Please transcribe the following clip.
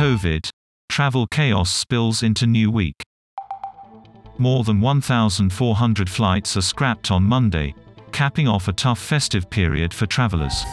COVID. Travel chaos spills into new week. More than 1,400 flights are scrapped on Monday, capping off a tough festive period for travelers.